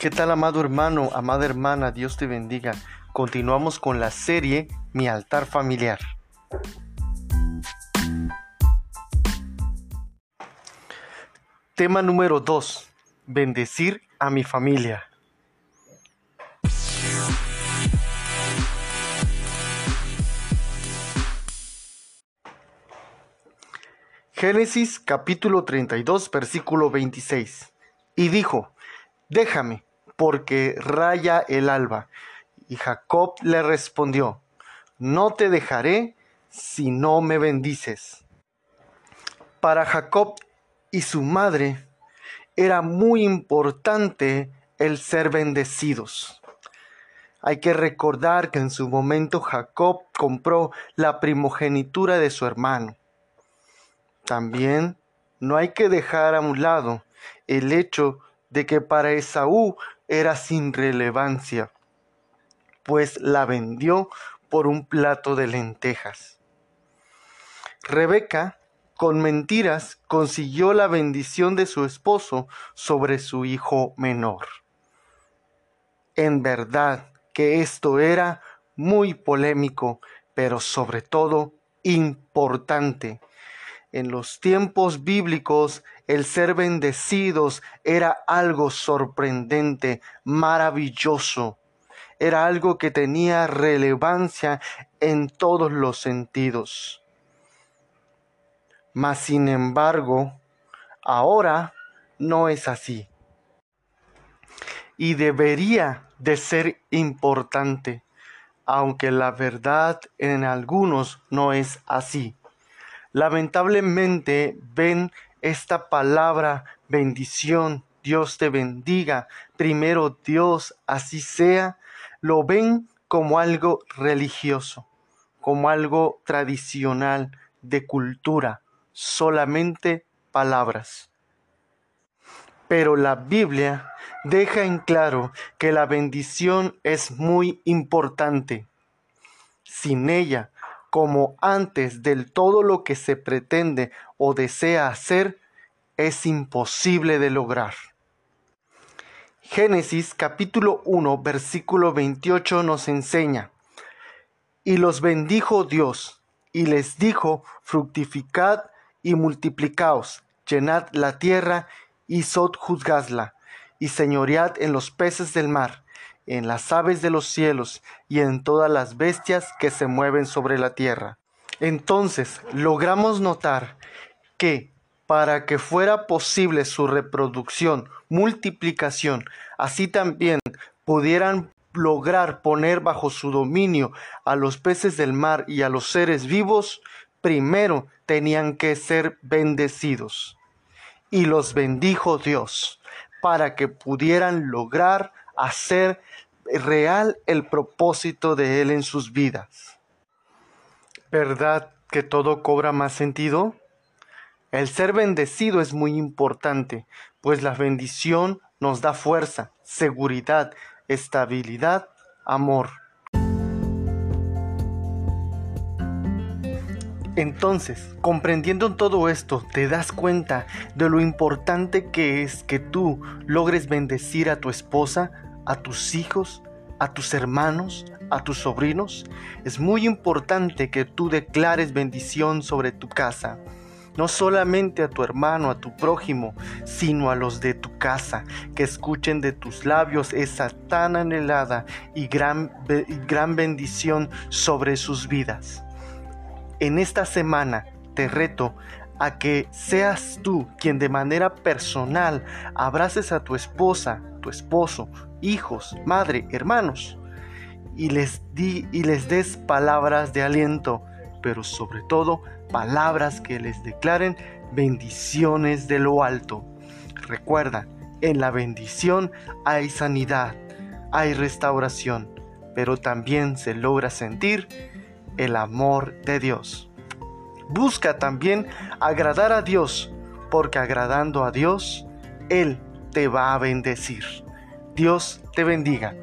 ¿Qué tal amado hermano, amada hermana? Dios te bendiga. Continuamos con la serie Mi altar familiar. Tema número 2. Bendecir a mi familia. Génesis capítulo 32 versículo 26. Y dijo, déjame, porque raya el alba. Y Jacob le respondió, no te dejaré si no me bendices. Para Jacob y su madre era muy importante el ser bendecidos. Hay que recordar que en su momento Jacob compró la primogenitura de su hermano. También no hay que dejar a un lado el hecho de que para Esaú era sin relevancia, pues la vendió por un plato de lentejas. Rebeca, con mentiras, consiguió la bendición de su esposo sobre su hijo menor. En verdad que esto era muy polémico, pero sobre todo importante en los tiempos bíblicos, el ser bendecidos era algo sorprendente, maravilloso. Era algo que tenía relevancia en todos los sentidos. Mas, sin embargo, ahora no es así. Y debería de ser importante, aunque la verdad en algunos no es así lamentablemente ven esta palabra bendición, Dios te bendiga, primero Dios, así sea, lo ven como algo religioso, como algo tradicional de cultura, solamente palabras. Pero la Biblia deja en claro que la bendición es muy importante. Sin ella como antes del todo lo que se pretende o desea hacer es imposible de lograr. Génesis capítulo 1 versículo 28 nos enseña, y los bendijo Dios, y les dijo, fructificad y multiplicaos, llenad la tierra y sojuzgadla, y señoread en los peces del mar, en las aves de los cielos y en todas las bestias que se mueven sobre la tierra. Entonces logramos notar que para que fuera posible su reproducción, multiplicación, así también pudieran lograr poner bajo su dominio a los peces del mar y a los seres vivos, primero tenían que ser bendecidos. Y los bendijo Dios para que pudieran lograr hacer real el propósito de Él en sus vidas. ¿Verdad que todo cobra más sentido? El ser bendecido es muy importante, pues la bendición nos da fuerza, seguridad, estabilidad, amor. Entonces, comprendiendo todo esto, te das cuenta de lo importante que es que tú logres bendecir a tu esposa, a tus hijos, a tus hermanos, a tus sobrinos. Es muy importante que tú declares bendición sobre tu casa. No solamente a tu hermano, a tu prójimo, sino a los de tu casa, que escuchen de tus labios esa tan anhelada y gran, gran bendición sobre sus vidas. En esta semana te reto a que seas tú quien de manera personal abraces a tu esposa, tu esposo, hijos, madre, hermanos, y les di y les des palabras de aliento, pero sobre todo palabras que les declaren bendiciones de lo alto. Recuerda, en la bendición hay sanidad, hay restauración, pero también se logra sentir el amor de Dios. Busca también agradar a Dios, porque agradando a Dios, Él te va a bendecir. Dios te bendiga.